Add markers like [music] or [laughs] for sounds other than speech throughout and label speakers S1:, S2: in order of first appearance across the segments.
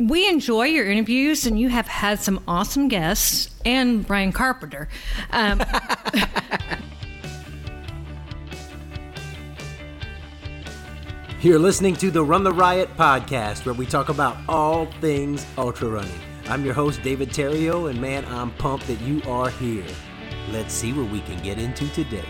S1: we enjoy your interviews, and you have had some awesome guests and Brian Carpenter. Um, [laughs]
S2: You're listening to the Run the Riot podcast, where we talk about all things ultra running. I'm your host, David Terrio, and man, I'm pumped that you are here. Let's see what we can get into today.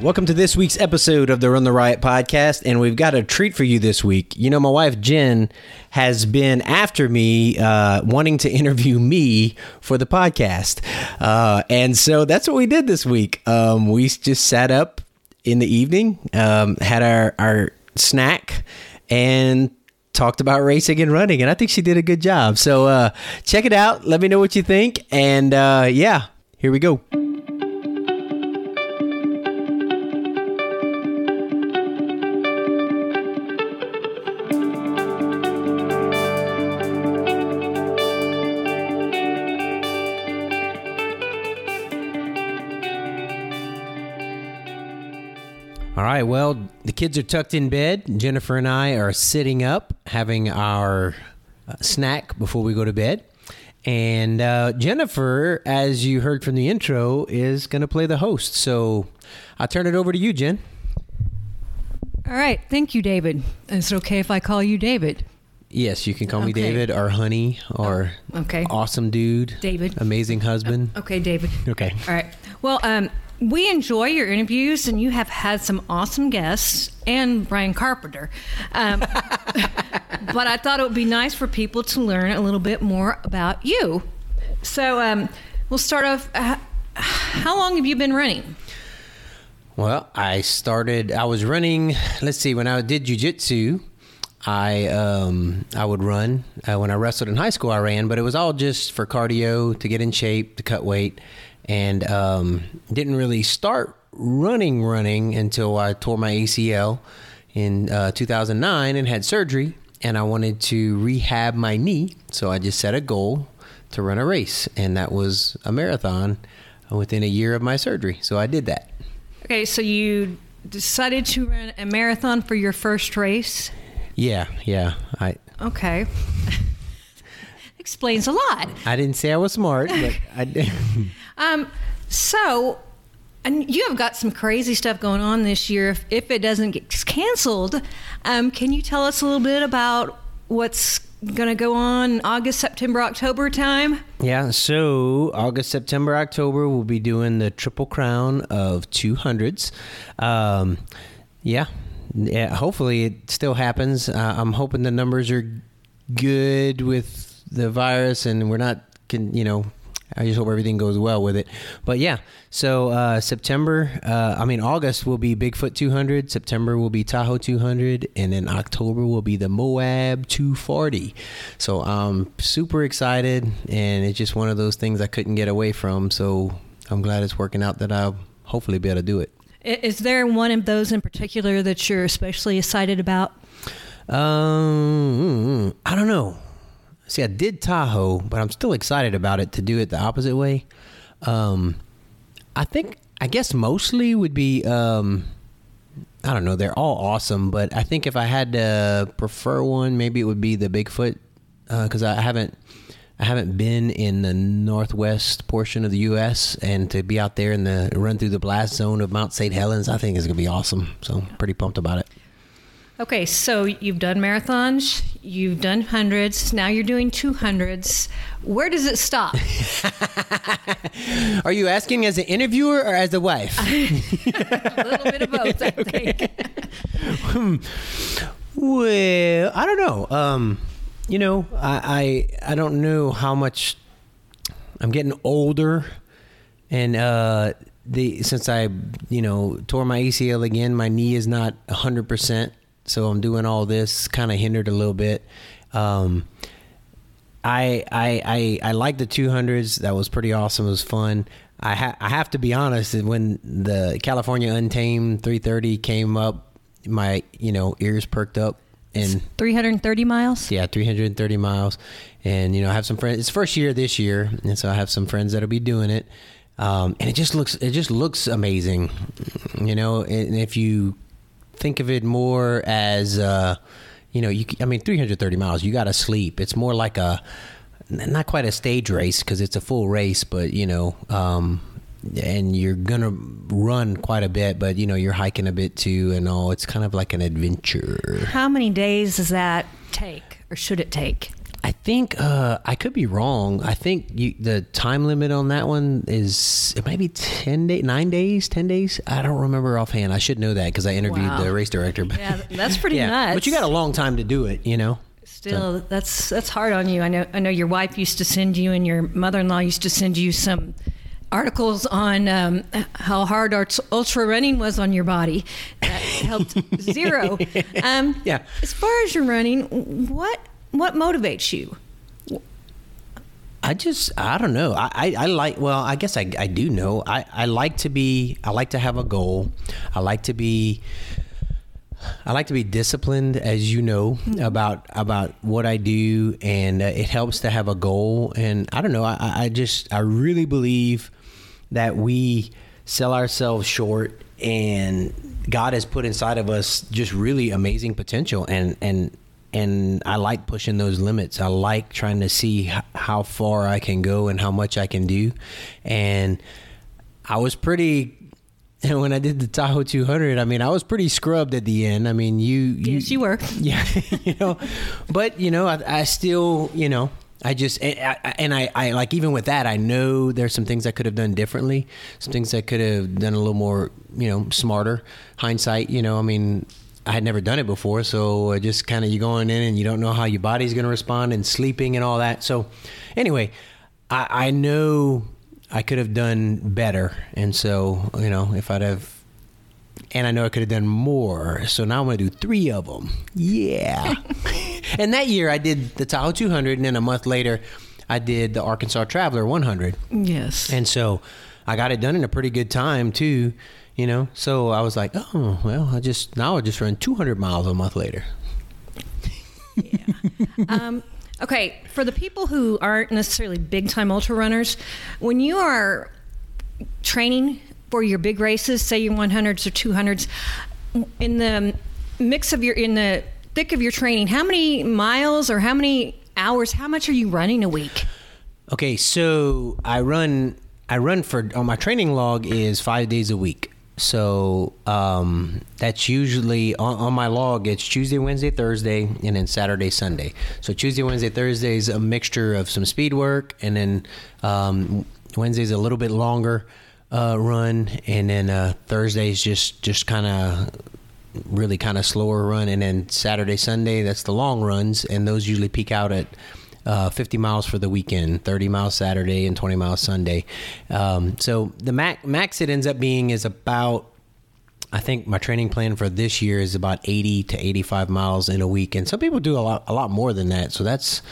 S2: Welcome to this week's episode of the Run the Riot podcast, and we've got a treat for you this week. You know, my wife Jen has been after me, uh, wanting to [laughs] interview me for the podcast, uh, and so that's what we did this week. Um, we just sat up in the evening, um, had our our snack, and talked about racing and running, and I think she did a good job. So uh, check it out. Let me know what you think, and uh, yeah, here we go. Right. Well, the kids are tucked in bed. Jennifer and I are sitting up having our uh, snack before we go to bed. And uh, Jennifer, as you heard from the intro, is going to play the host. So I'll turn it over to you, Jen.
S1: all right. Thank you, David. Is it okay if I call you David?
S2: Yes, you can call me
S1: Okay.
S2: David or Honey or
S1: Okay.
S2: awesome dude,
S1: David.
S2: amazing husband.
S1: Okay, David.
S2: Okay.
S1: All right. Well, um, we enjoy your interviews, and you have had some awesome guests and Brian Carpenter. Um, [laughs] but I thought it would be nice for people to learn a little bit more about you. So um, we'll start off. Uh, how long have you been running?
S2: Well, I started. I was running. Let's see. When I did jujitsu, I um I would run. Uh, when I wrestled in high school, I ran, but it was all just for cardio to get in shape, to cut weight, and um, didn't really start running running until I tore my ACL in uh, 2009 and had surgery. And I wanted to rehab my knee, so I just set a goal to run a race, and that was a marathon within a year of my surgery. So I did that.
S1: Okay, so you decided to run a marathon for your first race.
S2: Yeah, yeah. I
S1: Okay. [laughs] Explains a lot.
S2: I didn't say I was smart, but I did. [laughs]
S1: Um, so, and you have got some crazy stuff going on this year. If, if it doesn't get canceled, um, can you tell us a little bit about what's going to go on August, September, October time?
S2: yeah. So August, September, October, we'll be doing the triple crown of two hundreds. Um, yeah. Yeah. Hopefully, it still happens. Uh, I'm hoping the numbers are good with the virus, and we're not. Can you know? I just hope everything goes well with it. But yeah, so uh, September, uh, I mean, August will be Bigfoot 200, September will be Tahoe 200, and then October will be the Moab 240. So I'm super excited, and it's just one of those things I couldn't get away from. So I'm glad it's working out that I'll hopefully be able to do it.
S1: Is there one of those in particular that you're especially excited about?
S2: Um, I don't know. See, I did Tahoe, but I'm still excited about it to do it the opposite way. Um, I think, I guess mostly would be, um, I don't know. They're all awesome, but I think if I had to prefer one, maybe it would be the Bigfoot, because I haven't, I haven't been in the northwest portion of the U.S. and to be out there in the run through the blast zone of Mount St. Helens, I think is gonna be awesome. So I'm pretty pumped about it.
S1: Okay, so you've done marathons, you've done hundreds, now you're doing 200s. Where does it stop? [laughs]
S2: Are you asking as an interviewer or as a wife? [laughs]
S1: a little bit of both, I [laughs] think.
S2: Well, I don't know. Um, you know, I, I I don't know how much I'm getting older, and uh, the since I you know tore my ACL again, my knee is not hundred percent. So I'm doing all this kind of hindered a little bit. Um, I I I I like the 200s. That was pretty awesome. It was fun. I ha- I have to be honest. When the California Untamed 330 came up, my you know ears perked up and
S1: 330 miles?
S2: yeah, 330 miles. And, you know, I have some friends. It's first year this year. And so I have some friends that'll be doing it. Um, and it just looks, it just looks amazing. You know, and if you think of it more as, uh, you know, you. I mean, 330 miles. You got to sleep. It's more like a, not quite a stage race because it's a full race, but you know, um, and you're gonna run quite a bit, but you know, you're hiking a bit too, and all. It's kind of like an adventure.
S1: How many days does that take, or should it take?
S2: I think uh, I could be wrong. I think you, the time limit on that one is it might be ten day, nine days, ten days. I don't remember offhand. I should know that because I interviewed
S1: Wow.
S2: the race director. But
S1: Yeah, that's pretty [laughs]
S2: yeah,
S1: nuts.
S2: but you got a long time to do it. You know.
S1: Still, that's that's hard on you. I know. I know your wife used to send you, and your mother-in-law used to send you some articles on um, how hard ult- ultra running was on your body. That helped [laughs] zero. Um,
S2: Yeah.
S1: As far as your running, what what motivates you?
S2: I just I don't know. I, I, I like well, I guess I, I do know. I, I like to be I like to have a goal. I like to be I like to be disciplined as you know about about what I do and uh, it helps to have a goal and I don't know. I, I just I really believe that we sell ourselves short and God has put inside of us just really amazing potential and and and I like pushing those limits. I like trying to see h- how far I can go and how much I can do. And I was pretty and [laughs] when I did the Tahoe 200, I mean, I was pretty scrubbed at the end. I mean, you, you
S1: Yes, you were. [laughs]
S2: yeah, [laughs] you know, but you know, I, I still, you know, I just and I, and I, I like even with that, I know there's some things I could have done differently, some things I could have done a little more, you know, smarter. Hindsight, you know, I mean, I had never done it before, so just kind of you going in and you don't know how your body's going to respond and sleeping and all that. So, anyway, I, I know I could have done better, and so you know, if I'd have and I know I could have done more. So now I'm going to do three of them. Yeah. [laughs] and that year I did the Tahoe 200, and then a month later I did the Arkansas Traveler 100.
S1: Yes.
S2: And so I got it done in a pretty good time too, you know. So I was like, oh well, I just now I just run 200 miles a month later.
S1: um, okay, for the people who aren't necessarily big time ultra runners, when you are training for your big races, say your 100s or 200s, in the mix of your, in the thick of your training, how many miles or how many hours, how much are you running a week?
S2: Okay, so I run I run for on my training log is five days a week. So um, that's usually on, on my log. It's Tuesday, Wednesday, Thursday, and then Saturday, Sunday. So Tuesday, Wednesday, Thursday is a mixture of some speed work, and then um, Wednesday's a little bit longer uh, run, and then uh, Thursday's just just kind of really kind of slower run, and then Saturday, Sunday that's the long runs, and those usually peak out at uh, 50 miles for the weekend, 30 miles Saturday, and 20 miles Sunday. Um, so the max, max it ends up being is about, I think my training plan for this year is about 80 to 85 miles in a week, and some people do a lot, a lot more than that. So that's,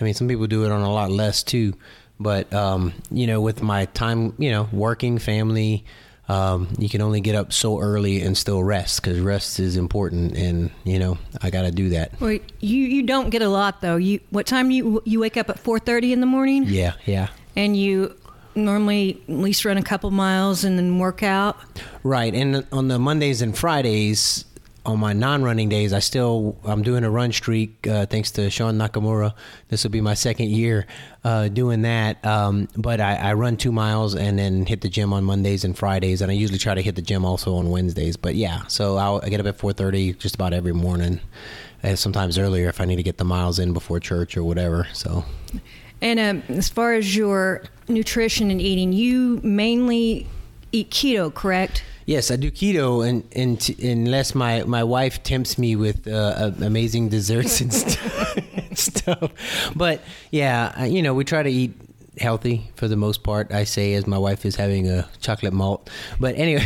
S2: I mean, some people do it on a lot less too. But um, you know, with my time, you know, working, family, um, you can only get up so early and still rest because rest is important, and you know, I got to do that.
S1: Well, you, you don't get a lot though. You what time you you wake up at 4:30 in the morning?
S2: Yeah, yeah.
S1: And you normally at least run a couple miles and then work out.
S2: Right, and on the Mondays and Fridays, on my non-running days, I still I'm doing a run streak uh, thanks to Sean Nakamura. This will be my second year uh, doing that. Um, but I, I run two miles and then hit the gym on Mondays and Fridays, and I usually try to hit the gym also on Wednesdays. But yeah, so I'll, I get up at 4:30 just about every morning, and sometimes earlier if I need to get the miles in before church or whatever. So
S1: And um, as far as your nutrition and eating, you mainly eat keto, correct?
S2: Yes, I do keto, and, and t- unless my, my wife tempts me with uh, amazing desserts and stuff, [laughs] stuff. But yeah, you know, we try to eat healthy for the most part. I say as my wife is having a chocolate malt, but anyway,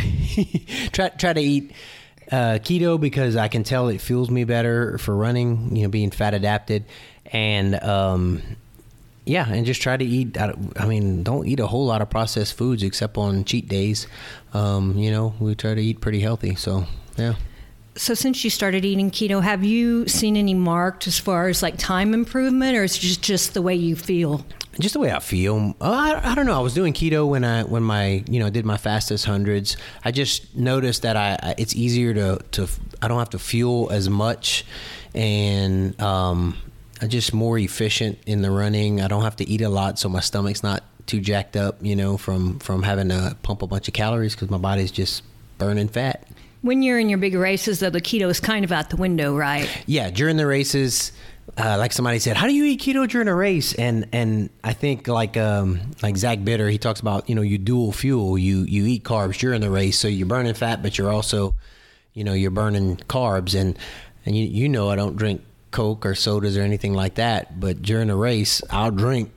S2: [laughs] try try to eat uh, keto because I can tell it fuels me better for running. You know, being fat adapted, and um, yeah, and just try to eat. I I mean, don't eat a whole lot of processed foods except on cheat days. Um, you know, we try to eat pretty healthy. So yeah.
S1: So since you started eating keto, have you seen any marked as far as like time improvement, or is it just just the way you feel?
S2: just the way I feel. Uh, I, I don't know. I was doing keto when I when my you know did my fastest hundreds. I just noticed that I, I it's easier to to I don't have to fuel as much, and um, I'm just more efficient in the running. I don't have to eat a lot, so my stomach's not too jacked up. You know, from from having to pump a bunch of calories because my body's just burning fat.
S1: When you're in your big races, though, the keto is kind of out the window, right?
S2: Yeah, during the races, uh, like somebody said, how do you eat keto during a race? And and I think like um, like Zach Bitter, he talks about you know you dual fuel. You you eat carbs during the race, so you're burning fat, but you're also, you know, you're burning carbs. And and you you know I don't drink Coke or sodas or anything like that, but during a race, I'll drink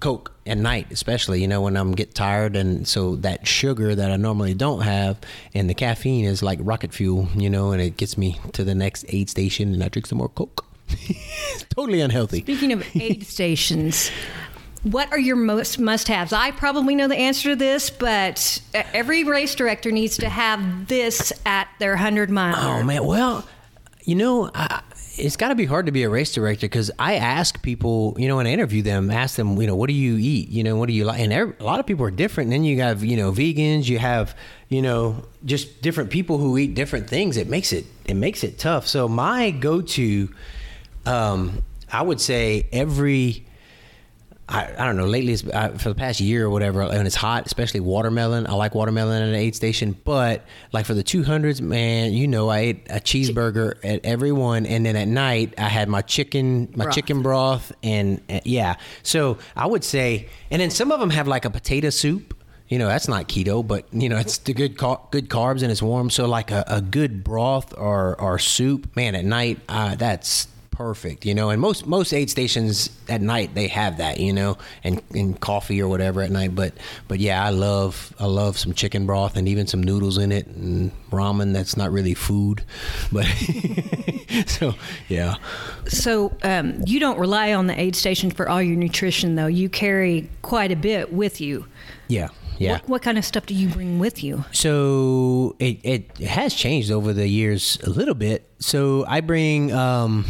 S2: Coke at night, especially, you know, when I'm get tired. And so that sugar that I normally don't have and the caffeine is like rocket fuel, you know, and it gets me to the next aid station and I drink some more Coke. [laughs] totally unhealthy.
S1: Speaking of [laughs] aid stations, what are your most must haves? I probably know the answer to this, but every race director needs to have this at their 100 mile.
S2: Oh, man. Well, you know, I, it's got to be hard to be a race director because I ask people, you know, when I interview them, ask them, you know, what do you eat? You know, what do you like? And a lot of people are different. And then you have, you know, vegans. You have, you know, just different people who eat different things. It makes it it makes it tough. So my go to, um, I would say every I, I don't know. Lately, it's, uh, for the past year or whatever, and it's hot, especially watermelon. I like watermelon at an aid station, but like for the two hundreds, man, you know, I ate a cheeseburger at every one, and then at night I had my chicken, my
S1: Broth.
S2: chicken broth, and uh, yeah. So I would say, and then some of them have like a potato soup. You know, that's not keto, but you know, it's the good car- good carbs and it's warm. So like a, a good broth or or soup, man, at night, uh, that's perfect you know and most most aid stations at night they have that you know and and coffee or whatever at night but but yeah i love i love some chicken broth and even some noodles in it and ramen that's not really food [laughs] but [laughs] so yeah
S1: So um, you don't rely on the aid station for all your nutrition, though. You carry quite a bit with you.
S2: yeah yeah
S1: What, what kind of stuff do you bring with you?
S2: So it, it has changed over the years a little bit. So I bring um,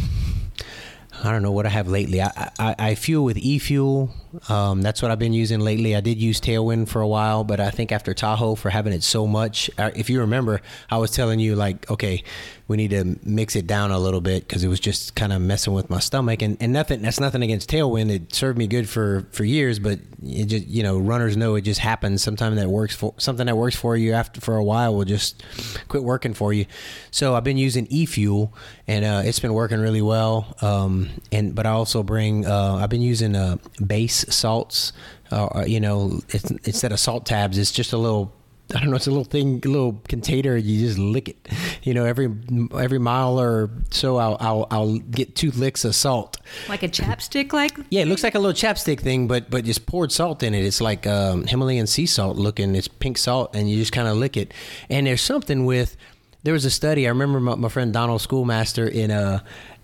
S2: I don't know what I have lately. I I, I fuel with e fuel. Um, that's what I've been using lately. I did use Tailwind for a while, but I think after Tahoe for having it so much, uh, if you remember, I was telling you like, okay, we need to mix it down a little bit because it was just kind of messing with my stomach. And, and nothing, that's nothing against Tailwind. It served me good for for years, but it just you know runners know it just happens. Sometimes that works for something that works for you after for a while will just quit working for you. So I've been using e fuel, and uh, it's been working really well. Um, and but I also bring uh, I've been using uh, base salts. Uh, you know, it's, instead of salt tabs, it's just a little I don't know. It's a little thing, a little container. You just lick it. You know, every every mile or so, I'll I'll, I'll get two licks of salt.
S1: Like a chapstick, like
S2: Yeah, it looks like a little chapstick thing, but but just poured salt in it. It's like um, Himalayan sea salt looking. It's pink salt, and you just kind of lick it. And there's something with. There was a study. I remember my, my friend Donald Schoolmaster in uh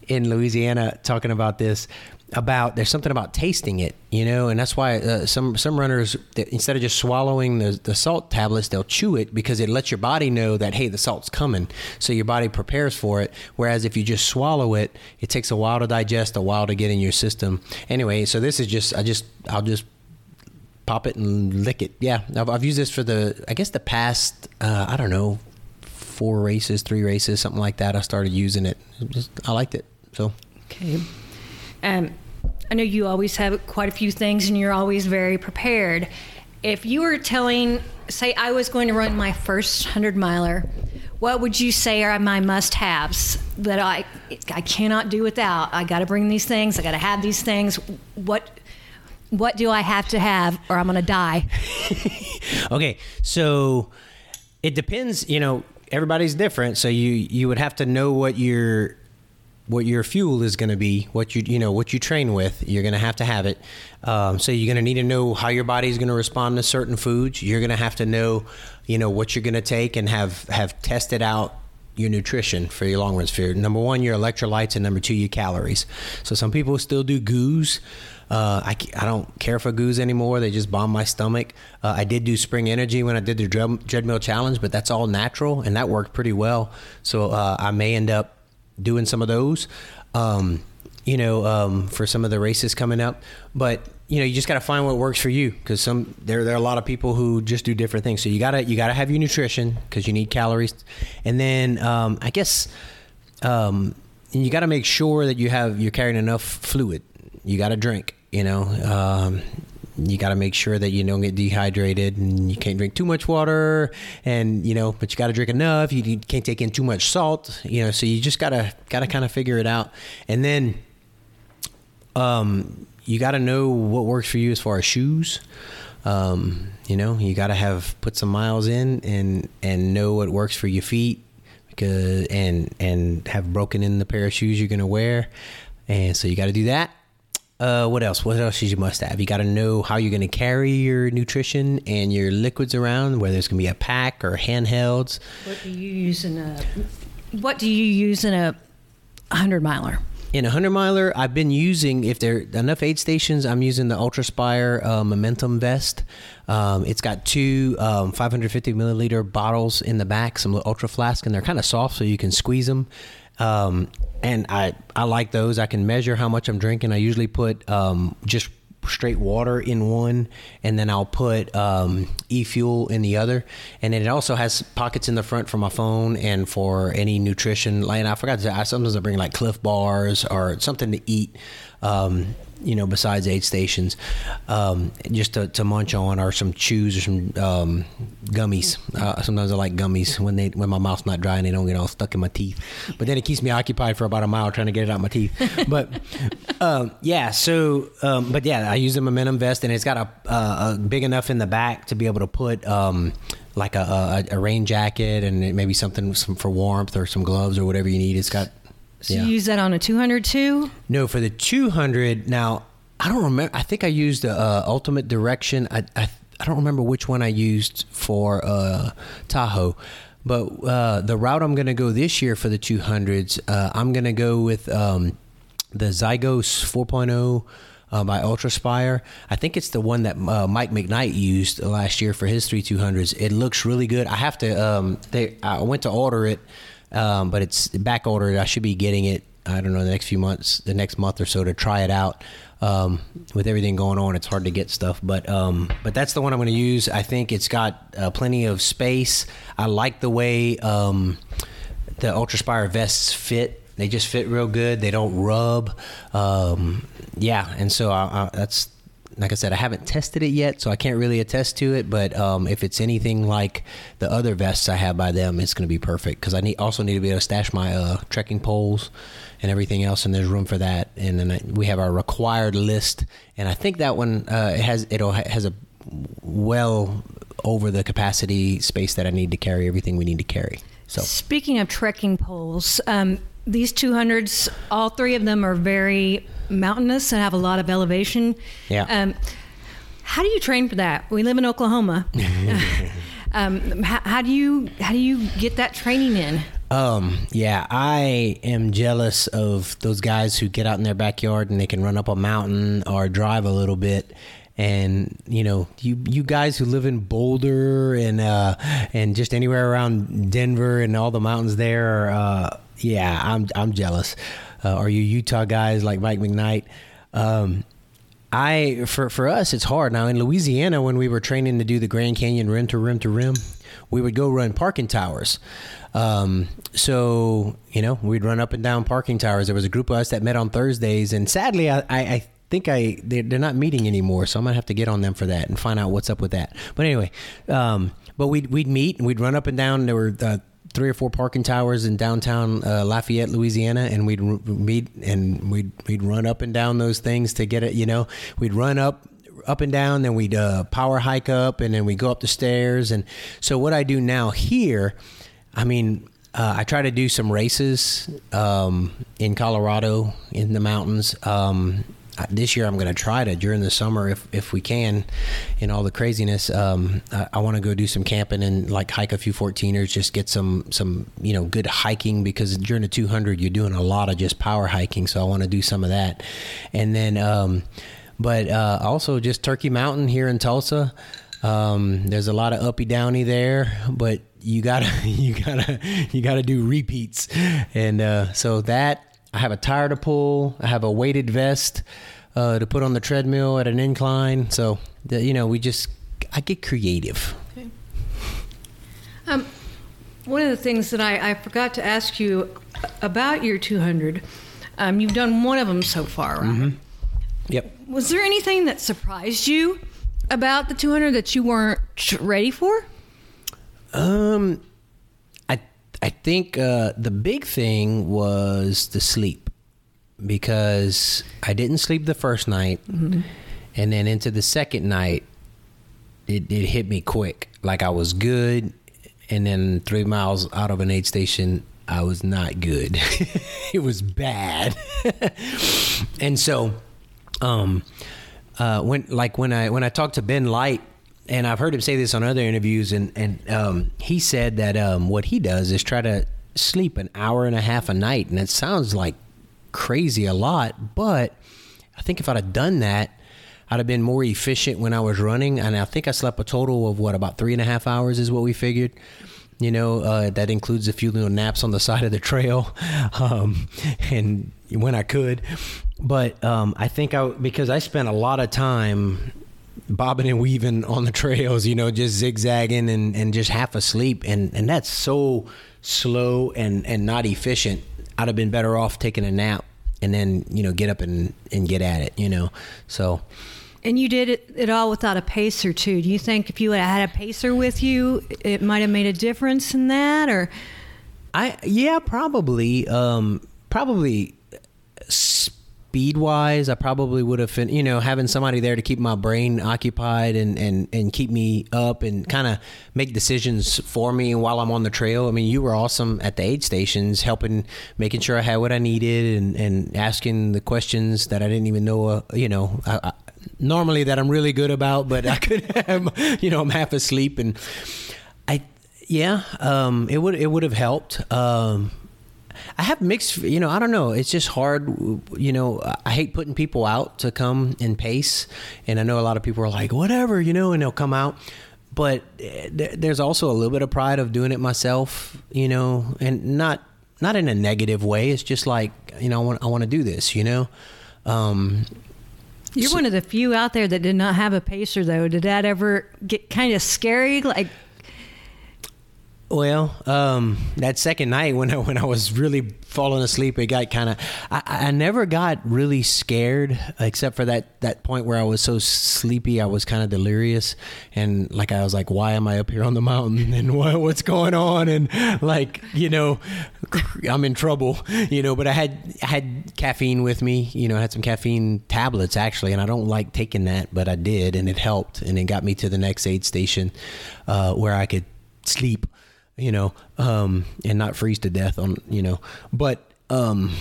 S2: in Louisiana talking about this about there's something about tasting it, you know, and that's why uh, some some runners instead of just swallowing the the salt tablets, they'll chew it because it lets your body know that hey, the salt's coming, so your body prepares for it. Whereas if you just swallow it, it takes a while to digest, a while to get in your system. Anyway, so this is just I just I'll just pop it and lick it. Yeah, I've, I've used this for the I guess the past uh, I don't know four races, three races, something like that. I started using it. Just I liked it. So
S1: Okay. Um, I know you always have quite a few things and you're always very prepared. If you were telling, say, I was going to run my first 100 miler, what would you say are my must haves that I, I cannot do without? I got to bring these things, I got to have these things. What, what do I have to have or I'm going to die? [laughs]
S2: okay, so it depends. You know, everybody's different, so you you would have to know what your what your fuel is going to be, what you you know what you train with. You're going to have to have it. Um, so you're going to need to know how your body is going to respond to certain foods. You're going to have to know, you know, what you're going to take and have have tested out your nutrition for your long run sphere. Number one, your electrolytes, and number two, your calories. So some people still do goos. Uh, I, I don't care for goos anymore. They just bomb my stomach. Uh, I did do Spring Energy when I did the Dread, Dreadmill Challenge, but that's all natural and that worked pretty well. So uh, I may end up doing some of those. Um, you know, um, for some of the races coming up. But you know, you just got to find what works for you because some there there are a lot of people who just do different things. So you gotta you gotta have your nutrition because you need calories, and then um, I guess um, you got to make sure that you have you're carrying enough fluid. You got to drink. You know, um, you got to make sure that you don't get dehydrated and you can't drink too much water and you know but you got to drink enough. You, can't take in too much salt you know so you just gotta gotta kind of figure it out. And then um you got to know what works for you as far as shoes. Um you know you got to have put some miles in and and know what works for your feet because and and have broken in the pair of shoes you're gonna wear. And so you got to do that uh, what else? What else is you must have? You got to know how you're going to carry your nutrition and your liquids around, whether it's going to be a pack or handhelds.
S1: What do you use in a What do you use in a hundred miler?
S2: In a hundred miler, I've been using if there are enough aid stations. I'm using the UltraSpire uh, Momentum vest. Um, it's got two um, 550 milliliter bottles in the back, some Ultra Flask, and they're kind of soft, so you can squeeze them. Um, and I I like those. I can measure how much I'm drinking. I usually put um, just straight water in one, and then I'll put um, e fuel in the other. And then it also has pockets in the front for my phone and for any nutrition. Like I forgot to say, I sometimes I bring like Clif bars or something to eat. Um, you know, besides aid stations, um, just to, to, munch on, or some chews or some um, gummies. Uh, sometimes I like gummies when they when my mouth's not dry and they don't get all stuck in my teeth. But then it keeps me occupied for about a mile trying to get it out my teeth. [laughs] But um, yeah, so um, but yeah, I use the momentum vest and it's got a, a, a, big enough in the back to be able to put um, like a, a, a, rain jacket and maybe something for warmth or some gloves or whatever you need. It's got
S1: so yeah. you use that on a 200 too?
S2: No, for the 200. Now, I don't remember. I think I used uh, Ultimate Direction. I, I, I don't remember which one I used for uh, Tahoe. But uh, the route I'm going to go this year for the 200s, uh, I'm going to go with um, the Zygos 4.0 uh, by UltraSpire. I think it's the one that uh, Mike McKnight used last year for his three 200s. It looks really good. I have to. Um, they, I went to order it um, but it's back ordered. I should be getting it. I don't know the next few months, the next month or so to try it out. Um, with everything going on, it's hard to get stuff, but um, but that's the one I'm going to use. I think it's got uh, plenty of space. I like the way um, the UltraSpire vests fit. They just fit real good. They don't rub. Um, yeah, and so I, I, that's like I said, I haven't tested it yet, so I can't really attest to it. But um, if it's anything like the other vests I have by them, it's going to be perfect because I need also need to be able to stash my uh, trekking poles and everything else, and there's room for that. And then I, we have our required list, and I think that one uh, has it has a well over the capacity space that I need to carry everything we need to carry. So
S1: speaking of trekking poles, um, these 200s, all three of them are very mountainous and have a lot of elevation.
S2: Yeah. Um,
S1: how do you train for that? We live in Oklahoma. [laughs] [laughs] um, how, how, do you how do you get that training in?
S2: Um, yeah, I am jealous of those guys who get out in their backyard and they can run up a mountain or drive a little bit and you know you you guys who live in Boulder and uh, and just anywhere around Denver and all the mountains there, uh, yeah, I'm I'm jealous. Uh, are you Utah guys like Mike McKnight? Um, I for for us it's hard now in Louisiana when we were training to do the Grand Canyon rim to rim to rim, we would go run parking towers. Um, so you know we'd run up and down parking towers. There was a group of us that met on Thursdays, and sadly I, I, I think I they're, they're, not meeting anymore, so I'm gonna have to get on them for that and find out what's up with that. But anyway, um, but we'd we'd meet and we'd run up and down. There were uh, three or four parking towers in downtown uh, Lafayette, Louisiana, and we'd meet and we'd we'd run up and down those things to get it. You know, we'd run up up and down, then we'd uh, power hike up, and then we'd go up the stairs. And so what I do now here, I mean. Uh, I try to do some races um, in Colorado in the mountains. Um, this year I'm going to try to during the summer if if we can, in all the craziness. Um, I, I want to go do some camping and like hike a few 14ers, just get some some you know good hiking because during the 200 you're doing a lot of just power hiking. So I want to do some of that, and then um, but uh, also just Turkey Mountain here in Tulsa. Um, there's a lot of uppy downy there, but you gotta [laughs] you gotta you gotta do repeats, and uh, so that I have a tire to pull. I have a weighted vest uh, to put on the treadmill at an incline. So, the, you know, we just I get creative.
S1: Okay. Um, one of the things that I, I forgot to ask you about your 200, um, you've done one of them so far, right?
S2: Mm-hmm. Yep.
S1: Was there anything that surprised you about the 200 that you weren't ready for?
S2: Um, I think uh, the big thing was the sleep because I didn't sleep the first night, mm-hmm. and then into the second night, it, it hit me quick. Like I was good, and then three miles out of an aid station, I was not good. [laughs] it was bad, [laughs] and so, um, uh, when like when I when I talked to Ben Light, and I've heard him say this on other interviews, and and um, he said that um, what he does is try to sleep an hour and a half a night, and it sounds like crazy a lot, but I think if I'd have done that, I'd have been more efficient when I was running. And I think I slept a total of what about three and a half hours is what we figured. You know, uh, that includes a few little naps on the side of the trail, [laughs] um, and when I could. But um, I think I because I spent a lot of time bobbing and weaving on the [laughs] trails, you know, just zigzagging and, and just half asleep, and and that's so slow and and not efficient. I'd have been better off taking a nap and then you know get up and and get at it, you know. So
S1: and you did it, it, all without a pacer too. Do you think if you had had a pacer with you, it might have made a difference in that, or?
S2: I yeah probably um, probably speed wise, I probably would have, you know, having somebody there to keep my brain occupied and, and, and keep me up and kind of make decisions for me while I'm on the trail. I mean, you were awesome at the aid stations, helping, making sure I had what I needed and, and asking the questions that I didn't even know, uh, you know, I, I, normally that I'm really good about, but I [laughs] could have, you know, I'm half asleep and I, yeah, um, it would, it would have helped. Um, I have mixed, you know, I don't know. It's just hard, you know. I hate putting people out to come and pace, and I know a lot of people are like, whatever, you know, and they'll come out. But eh, there's also a little bit of pride of doing it myself, you know, and not not in a negative way. It's just like, you know, I want I want to do this, you know. Um,
S1: You're so, one of the few out there that did not have a pacer, though. Did that ever get kind of scary? Like,
S2: well, um, that second night when I, when I was really falling asleep, it got kind of. I, I never got really scared, except for that that point where I was so sleepy, I was kind of delirious, and like I was like, "Why am I up here on the mountain? [laughs] And what, what's going on?" And like you know, [laughs] I'm in trouble, you know. But I had I had caffeine with me, you know, I had some caffeine tablets actually, and I don't like taking that, but I did, and it helped, and it got me to the next aid station uh, where I could sleep you know, um, and not freeze to death on, you know, but, um,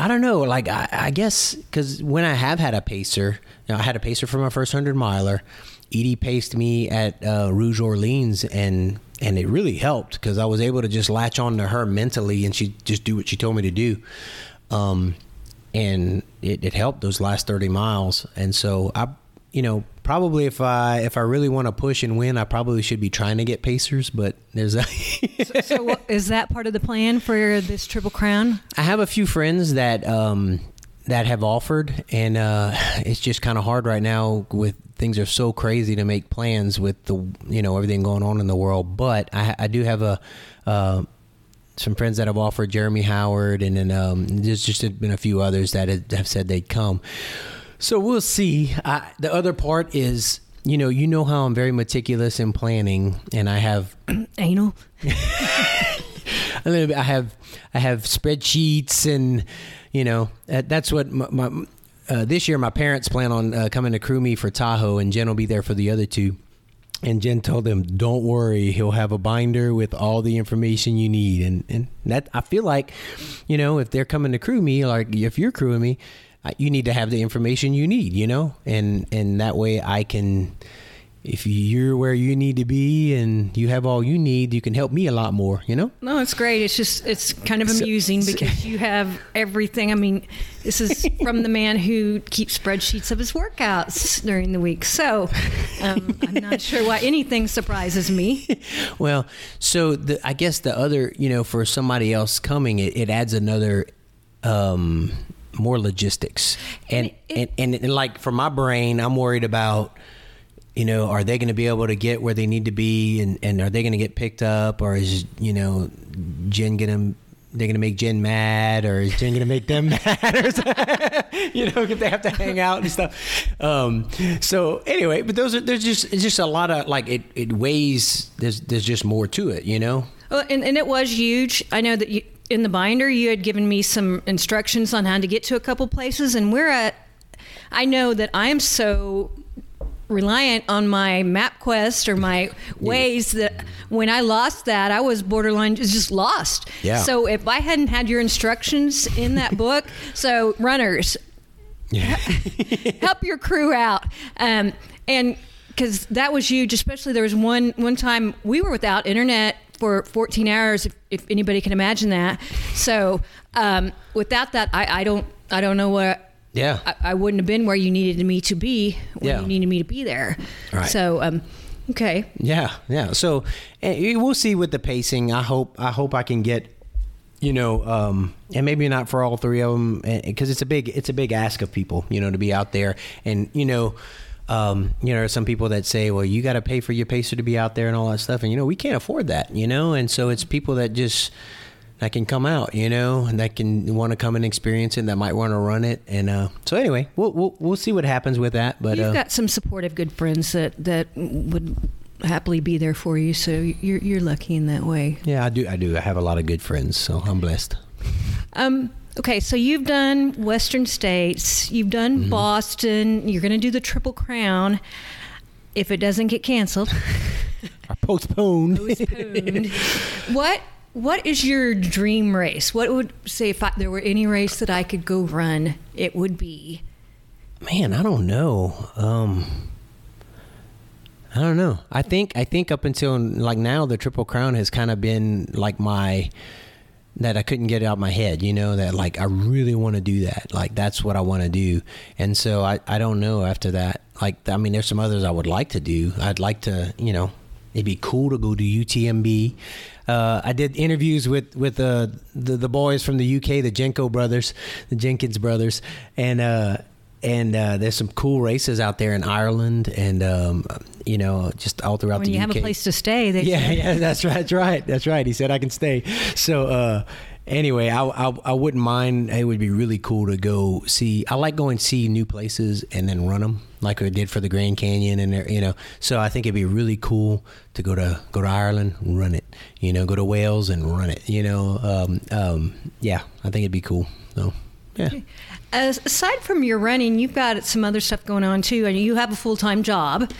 S2: I don't know. Like, I, I guess because when I have had a pacer, you know, I had a pacer for my first hundred miler. Edie paced me at uh, Rouge Orleans, and and it really helped because I was able to just latch on to her mentally, and she just do what she told me to do. Um, and it, it helped those last thirty miles. And so I, you know, probably if I if I really want to push and win, I probably should be trying to get Pacers. But there's a
S1: so, so [laughs] what, is that part of the plan for this Triple Crown?
S2: I have a few friends that um, that have offered, and uh, it's just kind of hard right now with things are so crazy to make plans with the you know everything going on in the world. But I, I do have a. Uh, some friends that have offered Jeremy Howard, and then um, there's just been a few others that have said they'd come. So we'll see. I, the other part is, you know, you know how I'm very meticulous in planning, and I have [clears throat]
S1: anal. [laughs]
S2: a little bit. I have I have spreadsheets, and you know that's what my, my uh, this year my parents plan on uh, coming to crew me for Tahoe, and Jen will be there for the other two. And Jen told them, "Don't worry, he'll have a binder with all the information you need." And and that I feel like, you know, if they're coming to crew me, like if you're crewing me, you need to have the information you need, you know, and and that way I can, if you're where you need to be and you have all you need, you can help me a lot more, you know.
S1: No, it's great. It's just it's kind of amusing so, because you have everything. I mean, this is [laughs] from the man who keeps spreadsheets of his workouts during the week. So um, I'm not [laughs] sure why anything surprises me. [laughs]
S2: well, so the, I guess the other, you know, for somebody else coming, it, it adds another um, more logistics, and and, and and like for my brain, I'm worried about you know, are they going to be able to get where they need to be, and, and are they going to get picked up, or is you know, Jen going to they're going to make Jen mad, or is Jen going to make them [laughs] mad, or [laughs] you know, if they have to hang out and stuff. Um, so anyway, but those are there's just it's just a lot of like it it weighs. There's there's just more to it, you know.
S1: Well, and, and it was huge. I know that you, in the binder you had given me some instructions on how to get to a couple places, and we're at. I know that I am so reliant on my MapQuest or my Waze that when I lost that, I was borderline just lost.
S2: Yeah.
S1: So if I hadn't had your instructions in that [laughs] book, so runners,
S2: Yeah. [laughs]
S1: help your crew out, um, and because that was huge. Especially there was one one time we were without internet for 14 hours, if, if anybody can imagine that. So um, without that, I, I don't I don't know what
S2: yeah.
S1: I, I wouldn't have been where you needed me to be when
S2: Yeah.
S1: you needed me to be there.
S2: Right.
S1: So, um, okay.
S2: Yeah, yeah. So eh, we'll see with the pacing. I hope I hope I can get you know um and maybe not for all three of them because it's a big it's a big ask of people you know to be out there and you know um, you know, some people that say, well, you got to pay for your pacer to be out there and all that stuff. And, you know, we can't afford that, you know? And so it's people that just, that can come out, you know, and that can want to come and experience it, that might want to run it. And uh, so anyway, we'll, we'll, we'll see what happens with that. But
S1: You've
S2: uh,
S1: got some supportive, good friends that, that would happily be there for you. So you're, you're lucky in that way.
S2: yeah, I do. I do. I have a lot of good friends, so I'm blessed.
S1: Um, okay, so you've done Western States, you've done
S2: Mm-hmm.
S1: Boston, you're going to do the Triple Crown. If it doesn't get canceled, [laughs]
S2: Or postponed.
S1: postponed. what what is your dream race? What would say if I, there were any race that I could go run, it would be
S2: Man, I don't know. Um, I don't know. I think I think up until like now, the Triple Crown has kind of been like my that I couldn't get out of my head. You know that like I really want to do that. Like that's what I want to do. And so I I don't know after that. Like I mean, there's some others I would like to do. I'd like to you know it'd be cool to go to UTMB. Uh, I did interviews with with uh, the the boys from the UK, the Jenko brothers, the Jenkins brothers, and uh, and uh, there's some cool races out there in Ireland, and um, you know just all throughout
S1: when
S2: the
S1: you
S2: UK.
S1: have a place to stay.
S2: Yeah, yeah, that's right, that's right, that's right. He said I can stay. So uh, anyway, I, I I wouldn't mind. It would be really cool to go see. I like going see new places and then run them, like I did for the Grand Canyon, and there, you know. So I think it'd be really cool to go to go to Ireland, run it. You know, go to Wales and run it. You know, um, um, yeah, I think it'd be cool. So yeah.
S1: As, aside from your running, you've got some other stuff going on too, and you have a full time job,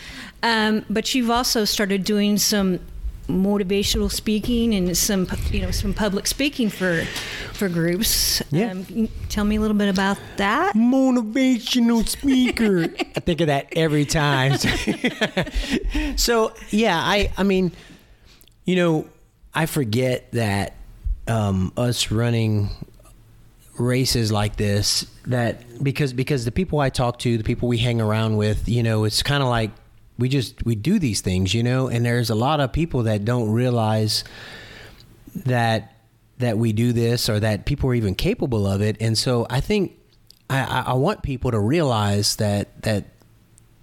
S1: um, but you've also started doing some motivational speaking and some you know some public speaking for for groups.
S2: Yeah.
S1: Um, tell me a little bit about that.
S2: motivational speaker. [laughs] I think of that every time. [laughs] so yeah, I I mean, you know, I forget that um, us running races like this that because because the people I talk to, the people we hang around with, you know, it's kind of like we just we do these things, you know, and there's a lot of people that don't realize that that we do this or that people are even capable of it. And so i think i i want people to realize that that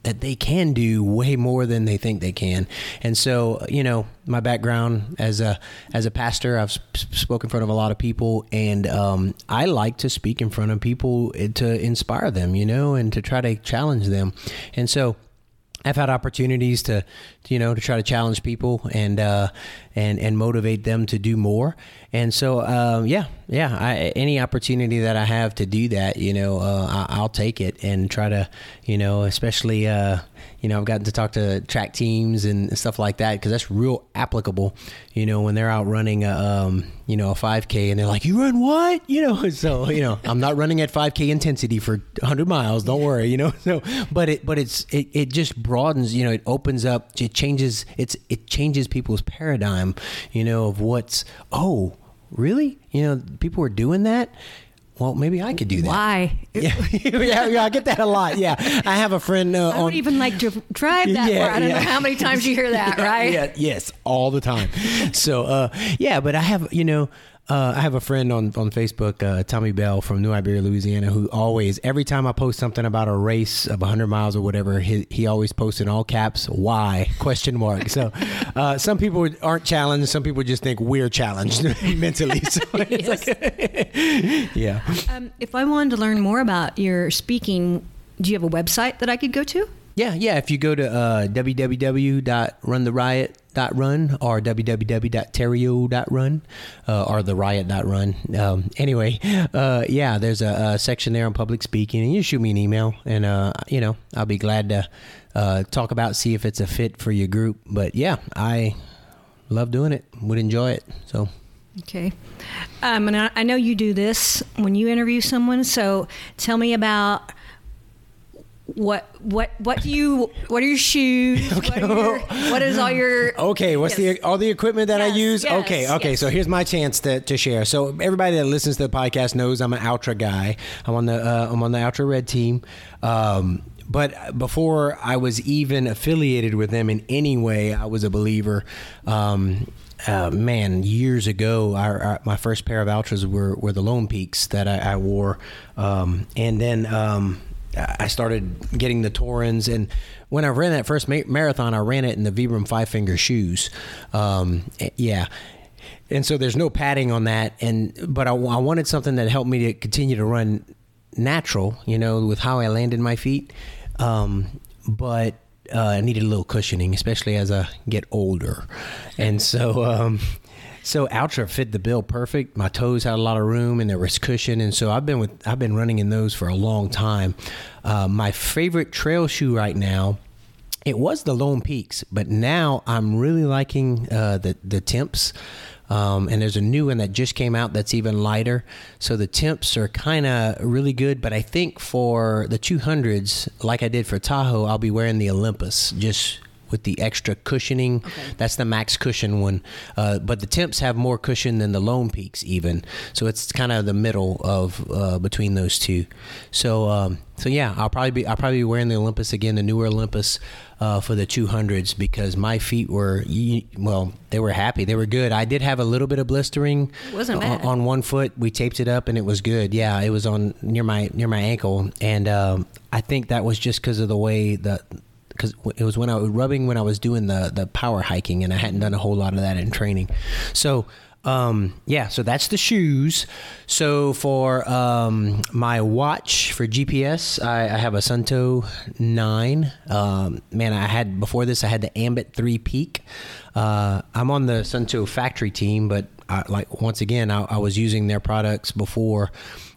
S2: that they can do way more than they think they can. And so you know my background as a as a pastor i've sp- spoken in front of a lot of people and um, i like to speak in front of people to inspire them you know and to try to challenge them. And so I've had opportunities to, you know, to try to challenge people and uh, and and motivate them to do more. And so, um, yeah, yeah, I, any opportunity that I have to do that, you know, uh, I, I'll take it and try to, you know, especially, uh, you know, I've gotten to talk to track teams and stuff like that because that's real applicable. You know, when they're out running, a, um, you know, a 5K and they're like, "You run what?" [laughs] You know, [laughs] so you know, I'm not running at 5K intensity for 100 miles. Don't worry, you know. [laughs] So, but it, but it's it, it just broadens. You know, it opens up. It changes. It's it changes people's paradigm. You know, of what's oh really? You know, people are doing that. Well, maybe I could do that.
S1: Why? [laughs]
S2: Yeah, yeah, yeah, I get that a lot. Yeah, I have a friend uh,
S1: I
S2: on.
S1: don't even like to drive that
S2: Yeah,
S1: far. I don't
S2: yeah.
S1: know how many times you hear that, [laughs] right?
S2: Yeah, yes, all the time. so, uh, yeah, but I have, you know, Uh, I have a friend on on Facebook, uh, Tommy Bell from New Iberia, Louisiana, who always, every time I post something about a race of 100 miles or whatever, he, he always posts in all caps, "Why?" [laughs] question mark. So, uh, some people aren't challenged. Some people just think we're challenged [laughs] mentally. So [laughs] it's like, yeah.
S1: Um, if I wanted to learn more about your speaking, do you have a website that I could go to?
S2: Yeah, yeah. If you go to uh, www.runtheriot.run or www.terrio.run uh, or theriot.run. Um, anyway, uh, yeah, there's a, a, section there on public speaking, and you shoot me an email, and uh, you know I'll be glad to uh, talk about see if it's a fit for your group. But yeah, I love doing it. Would enjoy it. So.
S1: Okay. Um, and I, I know you do this when you interview someone. So tell me about what what what do you what are your shoes [laughs] okay. what, your, what is all your [laughs]
S2: okay what's yes. the all the equipment that
S1: yes,
S2: i use
S1: yes,
S2: okay okay so here's my chance to, to share so everybody that listens to the podcast knows i'm an Altra guy i'm on the uh, i'm on the Altra red team um, but before I was even affiliated with them in any way, I was a believer. Um, uh, man, years ago, our, our, my first pair of Altras were, were the Lone Peaks that I, I wore. Um, and then um, I started getting the Torins, and when I ran that first ma- marathon, I ran it in the Vibram Five Finger shoes. Um, eh, yeah, and so there's no padding on that, and but I, I, wanted something that helped me to continue to run natural, you know, with how I landed my feet. Um, but uh, I needed a little cushioning, especially as I get older, and so. Um, so Altra fit the bill perfect. My toes had a lot of room and there was cushion, and so I've been with I've been running in those for a long time. Uh, my favorite trail shoe right now. It was the Lone Peaks, but now I'm really liking uh, the the Timps. Um, and there's a new one that just came out that's even lighter. So the Timps are kind of really good. But I think for the 200s, like I did for Tahoe, I'll be wearing the Olympus just with the extra cushioning. Okay. That's the max cushion one. Uh, but the Timps have more cushion than the Lone Peaks even. So it's kind of the middle of uh, between those two. So um, so yeah, I'll probably be I'll probably be wearing the Olympus again, the newer Olympus. Uh, for the 200s because my feet were well they were happy they were good i did have a little bit of blistering
S1: on,
S2: on, one foot we taped it up and it was good yeah it was on near my near my ankle and um, i think that was just because of the way the because it was when I was rubbing when I was doing the the power hiking, and I hadn't done a whole lot of that in training. So. Um, yeah, so that's the shoes. So for um, my watch for GPS, I, I have a Suunto nine. Um, man, I had before this, I had the Ambit three Peak. Uh, I'm on the Suunto factory team, but I, like once again, I, I was using their products before.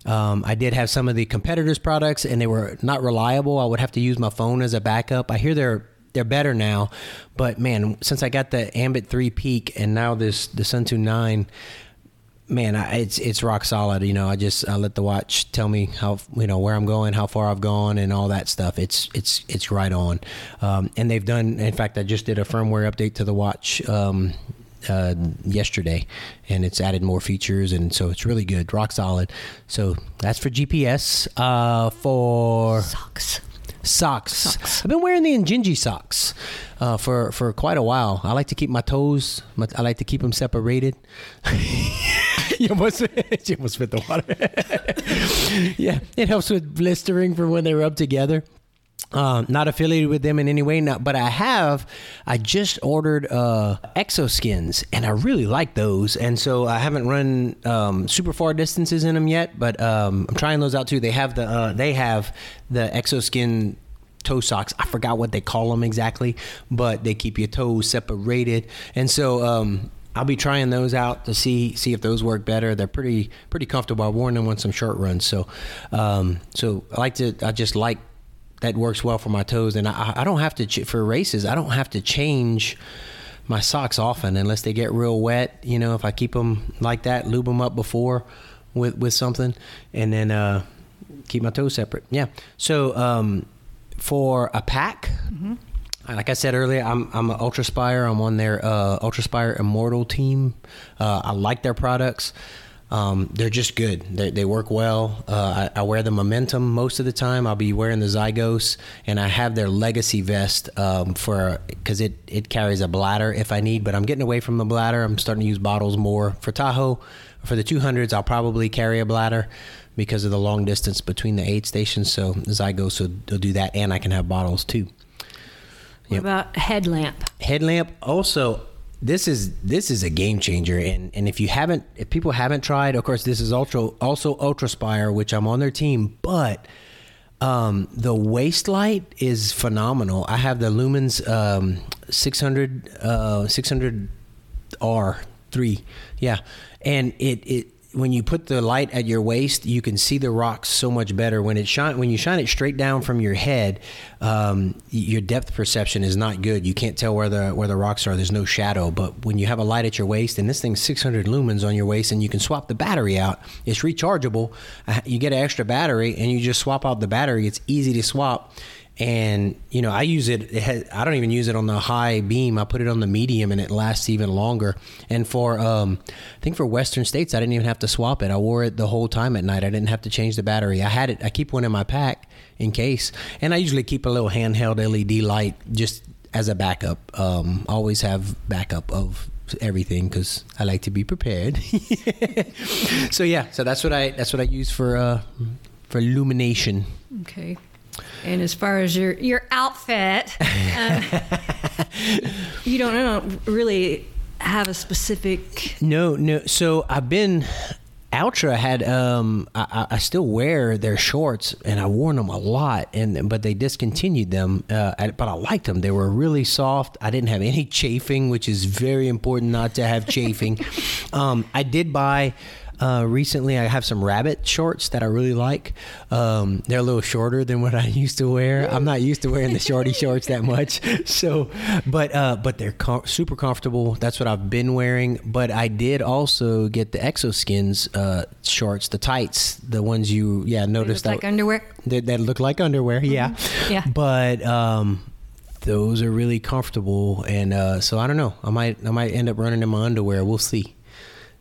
S2: Um, I did have some of the competitors' products, and they were not reliable. I would have to use my phone as a backup. I hear they're they're better now, but man, since I got the Ambit three Peak and now this the Suunto nine, man, I, it's it's rock solid. You know, I just I let the watch tell me how you know where I'm going, how far I've gone, and all that stuff. It's it's it's right on. Um, and they've done. In fact, I just did a firmware update to the watch. Um, uh, yesterday, and it's added more features, and so it's really good, rock solid. So that's for GPS. Uh, for
S1: socks.
S2: Socks. socks. I've been wearing the Injinji socks uh, for for quite a while. I like to keep my toes. My, I like to keep them separated. [laughs] you almost [laughs] you almost fit the water. [laughs] yeah, it helps with blistering for when they rub together. Um, not affiliated with them in any way now, but I have. I just ordered uh, Xoskins, and I really like those. And so I haven't run um, super far distances in them yet, but um, I'm trying those out too. They have the uh, they have the Xoskin toe socks. I forgot what they call them exactly, but they keep your toes separated. And so um, I'll be trying those out to see see if those work better. They're pretty pretty comfortable. I've worn them on some short runs, so um, so I like to. I just like that works well for my toes, and I, I don't have to ch- for races. I don't have to change my socks often unless they get real wet. You know, if I keep them like that, lube them up before with with something, and then uh, keep my toes separate. Yeah. So um, for a pack. Mm-hmm. Like I said earlier, I'm I'm an Ultraspire. I'm on their uh, Ultraspire Immortal team. Uh, I like their products. Um, they're just good. They, they work well. Uh, I, I, wear the Momentum most of the time. I'll be wearing the Zygos, and I have their Legacy vest um, for because it it carries a bladder if I need. But I'm getting away from the bladder. I'm starting to use bottles more for Tahoe. For the 200s, I'll probably carry a bladder because of the long distance between the aid stations. So so they'll do that, and I can have bottles too.
S1: What
S2: Yep.
S1: about headlamp?
S2: Headlamp also. This is this is a game changer, and, and if you haven't, if people haven't tried, of course, this is ultra also Ultraspire, which I'm on their team, but um, the waist light is phenomenal. I have the Lumens um, 600 uh, 600 R three, yeah, and it it when you put the light at your waist, you can see the rocks so much better. When it shine when you shine it straight down from your head, um, your depth perception is not good. You can't tell where the where the rocks are. There's no shadow. But when you have a light at your waist, and this thing's 600 lumens on your waist, and you can swap the battery out. It's rechargeable. Uh, You get an extra battery, and you just swap out the battery. It's easy to swap and you know i use it, it has, i don't even use it on the high beam. I put it on the medium and it lasts even longer. And for um, i think for western states i didn't even have to swap it. I wore it the whole time at night. I didn't have to change the battery. I had it i keep one in my pack in case. And i usually keep a little handheld led light just as a backup. Um, always have backup of everything because i like to be prepared. [laughs] So yeah so that's what i that's what i use for uh for illumination.
S1: Okay. And as far as your your outfit, um, [laughs] you don't, don't really have a specific.
S2: No, no. So I've been. Altra had um I, I- I still wear their shorts and I worn them a lot and but they discontinued them uh, but I liked them they were really soft I didn't have any [laughs] chafing which is very important not to have chafing [laughs] um I did buy uh, recently I have some rabbit shorts that I really like. Um, they're a little shorter than what I [laughs] used to wear. I'm not used to wearing the shorty shorts that much. [laughs] So but uh, but they're com- super comfortable. That's what I've been wearing. But I did also get the Xoskins uh, shorts the tights the ones you yeah
S1: Look
S2: noticed
S1: like
S2: that
S1: underwear.
S2: that, that look like underwear yeah.
S1: Yeah.
S2: but um those are really comfortable. And uh so i don't know. I might i might end up running in my underwear. We'll see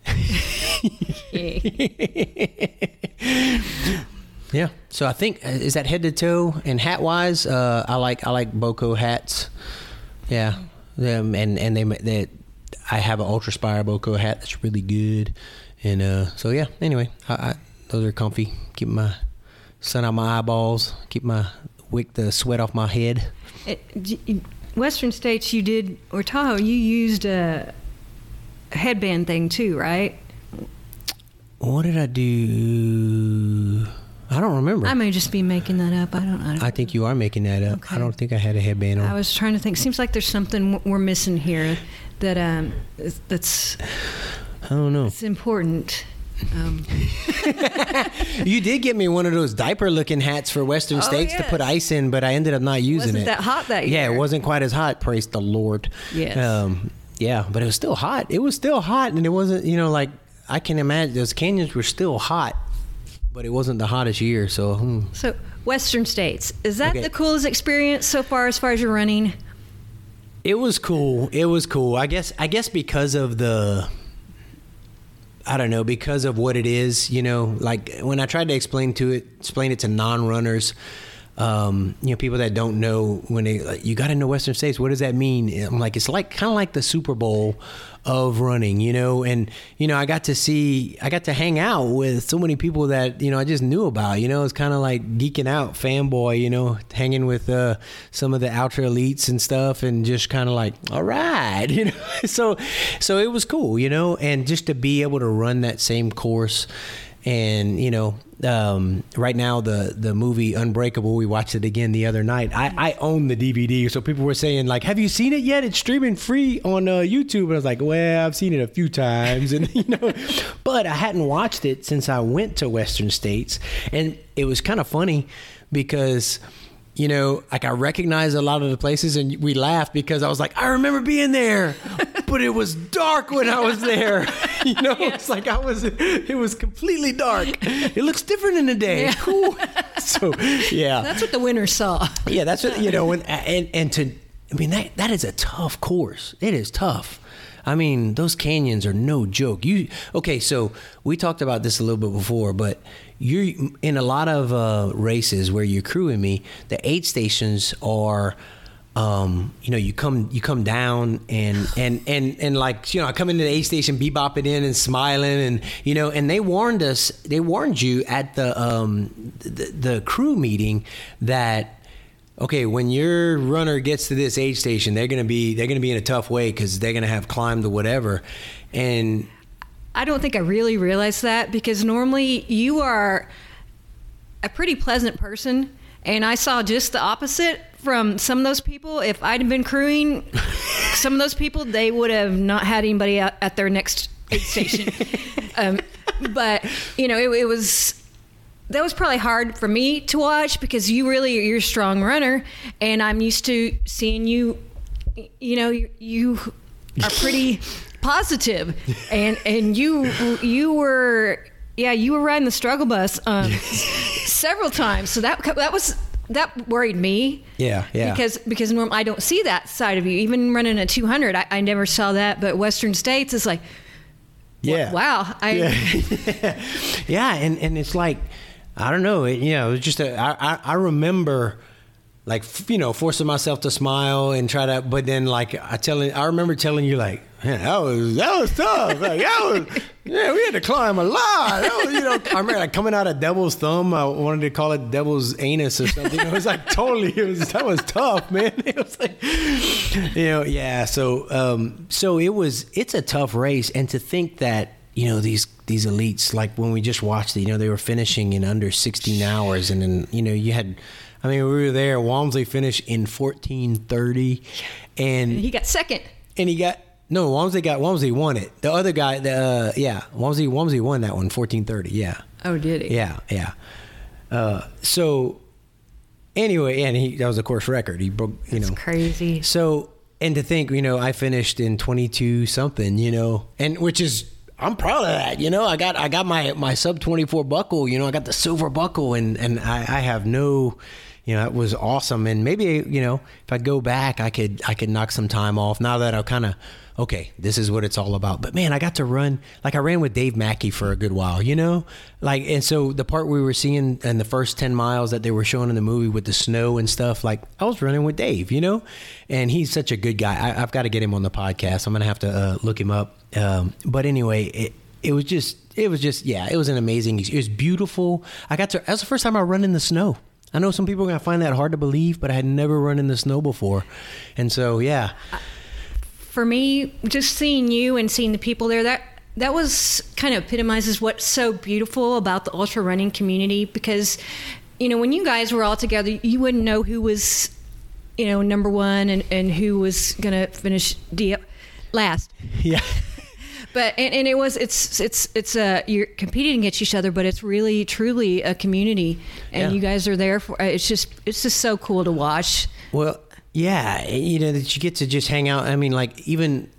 S2: [laughs] yeah so i think uh, is that head to toe? And hat wise uh i like i like boco hats. Yeah them and and they that i have an Ultraspire boco hat that's really good. And uh so yeah anyway I, I those are comfy. Keep my sun out my eyeballs. Keep my wick the sweat off my head.
S1: It, Western states, you did, or Tahoe, you used a headband thing too, right?
S2: what did i do i don't remember
S1: I may just be making that up. I don't. I, don't,
S2: I think you are making that up.
S1: Okay.
S2: I don't think I had a headband on.
S1: I was trying to think. Seems like there's something we're missing here that um that's
S2: I don't know.
S1: it's important. Um, [laughs]
S2: You did get me one of those diaper-looking hats for Western
S1: Oh,
S2: States to put ice in, but I ended up not using
S1: wasn't
S2: it.
S1: that hot that year?
S2: yeah, it wasn't quite as hot. Praise the Lord.
S1: Yes.
S2: Um, yeah, but it was still hot. It was still hot, and it wasn't. You know, like I can imagine those canyons were still hot, but it wasn't the hottest year. So hmm.
S1: So, Western states, is that
S2: Okay.
S1: the coolest experience so far as far as you're running?
S2: It was cool. It was cool. I guess. I guess because of the. I don't know because of what it is. You know, like when I tried to explain to it, explain it to non-runners. Um, you know, people that don't know when they like, you got to know Western states. What does that mean? I'm like, it's like kind of like the Super Bowl of running, you know. And you know, I got to see, I got to hang out with so many people that you know I just knew about. You know, it's kind of like geeking out, fanboy. You know, hanging with uh, some of the ultra elites and stuff, and just kind of like, all right, [laughs] you know. so, so it was cool, you know, and just to be able to run that same course and you know um, right now the the movie unbreakable we watched it again the other night. I i own the dvd so people were saying like have you seen it yet? It's streaming free on uh, youtube. And i was like well i've seen it a few times. [laughs] And you know but i hadn't watched it since i went to western states. And it was kind of funny because you know, like I recognized a lot of the places, and we laughed because I was like, I remember being there, [laughs] but it was dark when I was there. [laughs] you know, it's like I was, it was completely dark. It looks different in the day. Cool. [laughs] so, yeah,
S1: That's what the winners saw.
S2: yeah, that's what you know, and and and to, I mean that that is a tough course. It is tough. I mean, those canyons are no joke. You okay? So we talked about this a little bit before, but you in a lot of uh, races where you're crewing me, the aid stations are um, you know, you come you come down and and and and like you know, I come into the aid station, bebopping in and smiling, and you know, and they warned us, they warned you at the um, the, the crew meeting that okay, when your runner gets to this aid station, they're gonna be they're gonna be in a tough way because they're gonna have climbed or whatever, and
S1: I don't think I really realized that because normally you are a pretty pleasant person, and I saw just the opposite from some of those people. If I'd been crewing, [laughs] some of those people they would have not had anybody at, at their next aid station. [laughs] um, but you know, it, it was that was probably hard for me to watch because you really you're a strong runner, and I'm used to seeing you. You know, you, you are pretty [laughs] positive, and and you you were yeah you were riding the struggle bus um, several times. So that that was that worried me.
S2: Yeah, yeah.
S1: Because because norm I don't see that side of you. Even running a 200, I, I never saw that. But Western States is like,
S2: yeah,
S1: wow. I,
S2: yeah. [laughs] yeah, and and it's like I don't know. It, you know, it was just a, I, I I remember like you know forcing myself to smile and try to but then like i telling i remember telling you like man that was that was tough. Like that was yeah we had to climb a lot. That was, you know i remember like coming out of devil's thumb i wanted to call it devil's anus or something. It was like totally it was that was tough man. [laughs] It was like you know yeah so um so it was it's a tough race. And to think that you know these these elites like when we just watched it you know they were finishing in under 16 hours and then you know you had I mean, we were there. Walmsley finished in 1430, and
S1: he got second.
S2: And he got no. Walmsley got Walmsley won it. The other guy, the uh, yeah, Walmsley Walmsley won that one 1430. Yeah.
S1: Oh, did he?
S2: Yeah, yeah. Uh, so anyway, and he that was a course record. He broke. You
S1: That's
S2: know,
S1: crazy.
S2: So and to think, you know, I finished in 22 something. You know, and which is I'm proud of that. You know, I got I got my my sub 24 buckle. You know, I got the silver buckle, and and I, I have no. You know, it was awesome, and maybe you know, if I go back, I could I could knock some time off. Now that I'll kind of okay, this is what it's all about. But man, I got to run like I ran with Dave Mackey for a good while, you know, like and so the part we were seeing in the first ten miles that they were showing in the movie with the snow and stuff, like I was running with Dave, you know, and he's such a good guy. I, have got to get him on the podcast. I'm gonna have to uh, look him up. Um, but anyway, it it was just it was just yeah, it was an amazing. It was beautiful. I got to. That was the first time I run in the snow. I know some people are gonna find that hard to believe, but I had never run in the snow before, and so yeah.
S1: For me, just seeing you and seeing the people there, that that was kind of epitomizes what's so beautiful about the ultra running community because, you know, when you guys were all together, you wouldn't know who was, you know, number one and, and who was gonna finish D- last. [laughs]
S2: Yeah.
S1: But and, and, it was it's it's it's uh you're competing against each other but it's really truly a community and
S2: Yeah.
S1: you guys are there for it's just it's just so cool to watch
S2: Well, yeah, you know that you get to just hang out. I mean, like even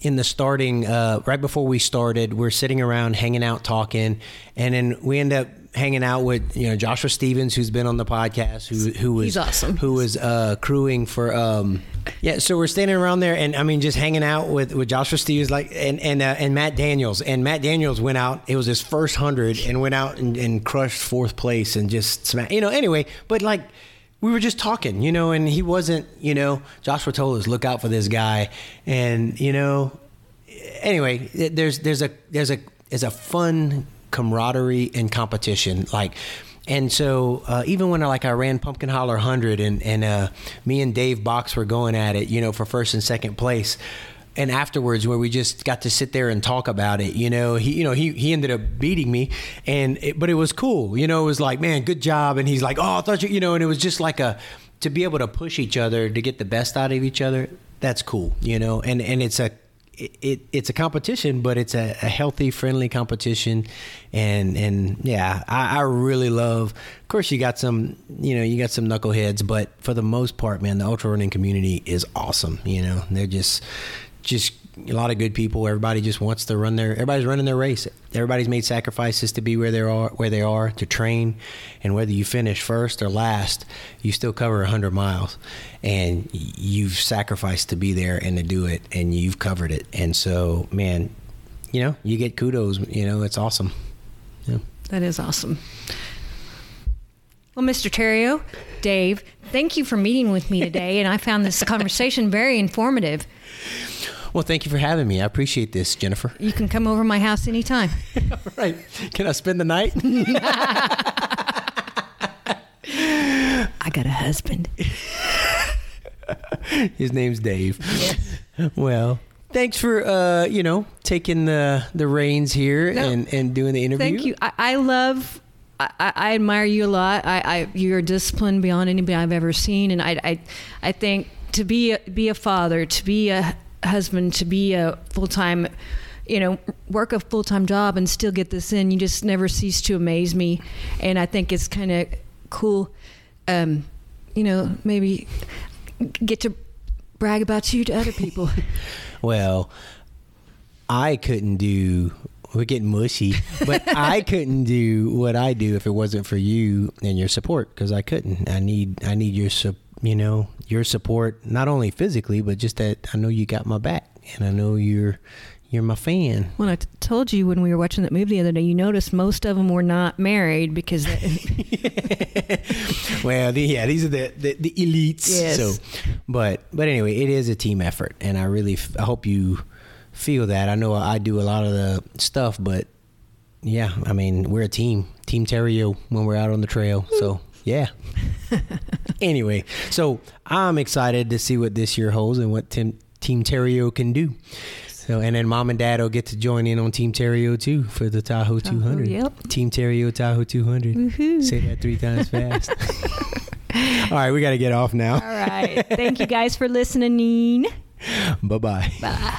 S2: in the starting, uh, right before we started, we're sitting around hanging out, talking, and then we end up hanging out with you know Joshua Stevens, who's been on the podcast, who who was
S1: He's awesome.
S2: who was uh, crewing for. Um, yeah, so we're standing around there, and I mean, just hanging out with, with Joshua Stevens, like, and and uh, and Matt Daniels, and Matt Daniels went out. It was his first hundred, and went out and, and crushed fourth place, and just smack, you know. Anyway, but like we were just talking, you know, and he wasn't, you know, Joshua told us look out for this guy, and you know, anyway, there's there's a there's a there's a fun camaraderie and competition, like. And so uh, even when I, like I ran Pumpkin Holler 100 and and uh, me and Dave Box were going at it, you know, for first and second place, and afterwards where we just got to sit there and talk about it you know he you know he he ended up beating me and it, but it was cool you know it was like man good job and he's like oh I thought you you know and it was just like a to be able to push each other to get the best out of each other that's cool you know and and it's a it, it it's a competition but it's a, a healthy friendly competition. And and yeah I, I really love of course you got some you know you got some knuckleheads but for the most part man the ultra running community is awesome you know? They're just just a lot of good people. Everybody just wants to run their. Everybody's running their race. Everybody's made sacrifices to be where they are, where they are to train, and whether you finish first or last, you still cover hundred miles, and you've sacrificed to be there and to do it, and you've covered it. And so, man, you know, you get kudos. You know, it's awesome. Yeah.
S1: that is awesome Well, Mr. Terrio, Dave, thank you for meeting with me today, and I found this conversation very informative.
S2: Well, thank you for having me. I appreciate this, Jennifer.
S1: You can come over my house anytime. [laughs]
S2: All right. Can I spend the night? [laughs] [laughs]
S1: I got a husband.
S2: His name's Dave. Well, thanks for uh, you know taking the the reins here
S1: No.
S2: and and doing the interview.
S1: Thank you. I, I love. I, I I admire you a lot. I, I you're disciplined beyond anybody I've ever seen, and I I, I think to be a, be a father, to be a husband, to be a full time, you know, work a full time job and still get this in. You just never cease to amaze me, and I think it's kind of cool. Um, you know, maybe get to brag about you to other people. [laughs]
S2: Well, I couldn't do. We're getting mushy, but [laughs] I couldn't do what I do if it wasn't for you and your support because I couldn't. I need I need your sup- you know your support not only physically but just that I know you got my back and I know you're you're my fan.
S1: When I t- told you when we were watching that movie the other day, you noticed most of them were not married because [laughs]
S2: well, the, yeah, these are the, the, the elites.
S1: Yes.
S2: So, but but anyway, it is a team effort, and I really f- I hope you feel that. I know I do a lot of the stuff, but yeah, I mean we're a team, Team Terrio when we're out on the trail. So yeah. [laughs] anyway, so I'm excited to see what this year holds and what Tim, Team Terrio can do. So and then mom and dad will get to join in on Team Terrio too for the Tahoe 200.
S1: yep.
S2: Team Terrio Tahoe 200.
S1: Woohoo.
S2: Say that three times [laughs] fast. All right, we got to get off now.
S1: All right. Thank you guys for listening. [laughs]
S2: Bye bye.
S1: Bye.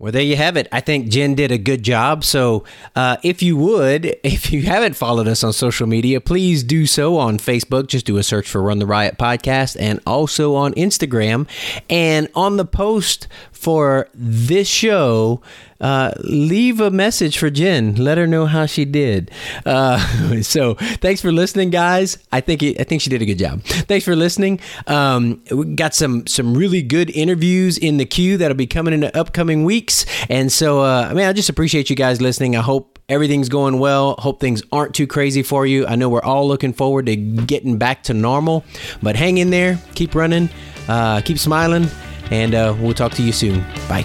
S2: Well, there you have it. I think Jen did a good job. So, uh, if you would, [laughs] if you haven't followed us on social media, please do so on Facebook. Just do a search for Run the Riot Podcast and also on Instagram. And on the post for this show, uh, leave a message for Jen. Let her know how she did. Uh, [laughs] so, thanks for listening, guys. I think it, I think she did a good job. Thanks for listening. Um, we got some some really good interviews in the queue that'll be coming in the upcoming weeks. And so, uh, I mean, I just appreciate you guys listening. I hope everything's going well. Hope things aren't too crazy for you. I know we're all looking forward to getting back to normal, but hang in there, keep running, uh, keep smiling, and uh, we'll talk to you soon. Bye.